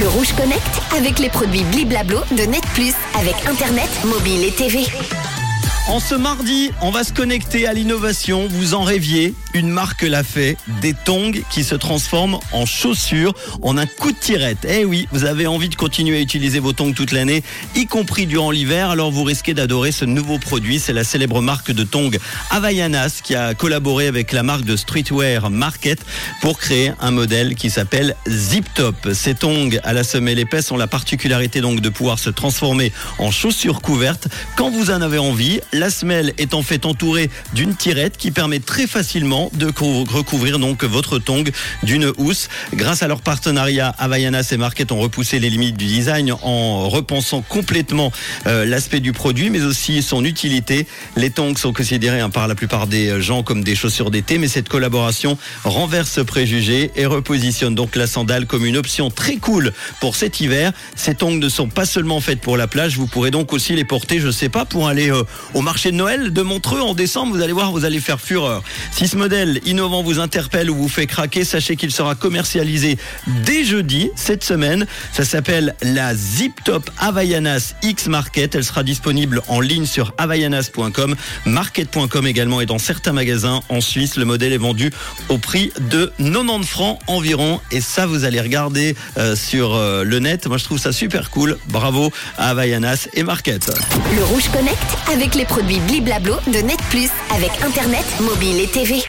Le Rouge Connect avec les produits Bliblablo de Net Plus avec Internet, mobile et TV. En ce mardi, on va se connecter à l'innovation. Vous en rêviez, une marque l'a fait, des tongs qui se transforment en chaussures en un coup de tirette. Eh oui, vous avez envie de continuer à utiliser vos tongs toute l'année, y compris durant l'hiver, alors vous risquez d'adorer ce nouveau produit. C'est la célèbre marque de tongs Havaianas qui a collaboré avec la marque de streetwear Market pour créer un modèle qui s'appelle Zip Top. Ces tongs à la semelle épaisse ont la particularité donc de pouvoir se transformer en chaussures couvertes quand vous en avez envie. La semelle est en fait entourée d'une tirette qui permet très facilement de recouvrir donc votre tong d'une housse. Grâce à leur partenariat, Havaianas et Market ont repoussé les limites du design en repensant complètement euh, l'aspect du produit, mais aussi son utilité. Les tongs sont considérés hein, par la plupart des gens comme des chaussures d'été, mais cette collaboration renverse ce préjugé et repositionne donc la sandale comme une option très cool pour cet hiver. Ces tongs ne sont pas seulement faites pour la plage, vous pourrez donc aussi les porter, je sais pas, pour aller euh, au marché de Noël de Montreux en décembre. Vous allez voir, vous allez faire fureur. Si ce modèle innovant vous interpelle ou vous fait craquer, sachez qu'il sera commercialisé dès jeudi cette semaine. Ça s'appelle la Zip Top Havaianas X Market. Elle sera disponible en ligne sur havaianas.com, market.com également et dans certains magasins en Suisse. Le modèle est vendu au prix de 90 francs environ. Et ça, vous allez regarder euh, sur euh, le net. Moi, je trouve ça super cool. Bravo à Havaianas et Market. Le Rouge Connect avec les produits Bliblablo de Net Plus avec Internet, mobile et TV.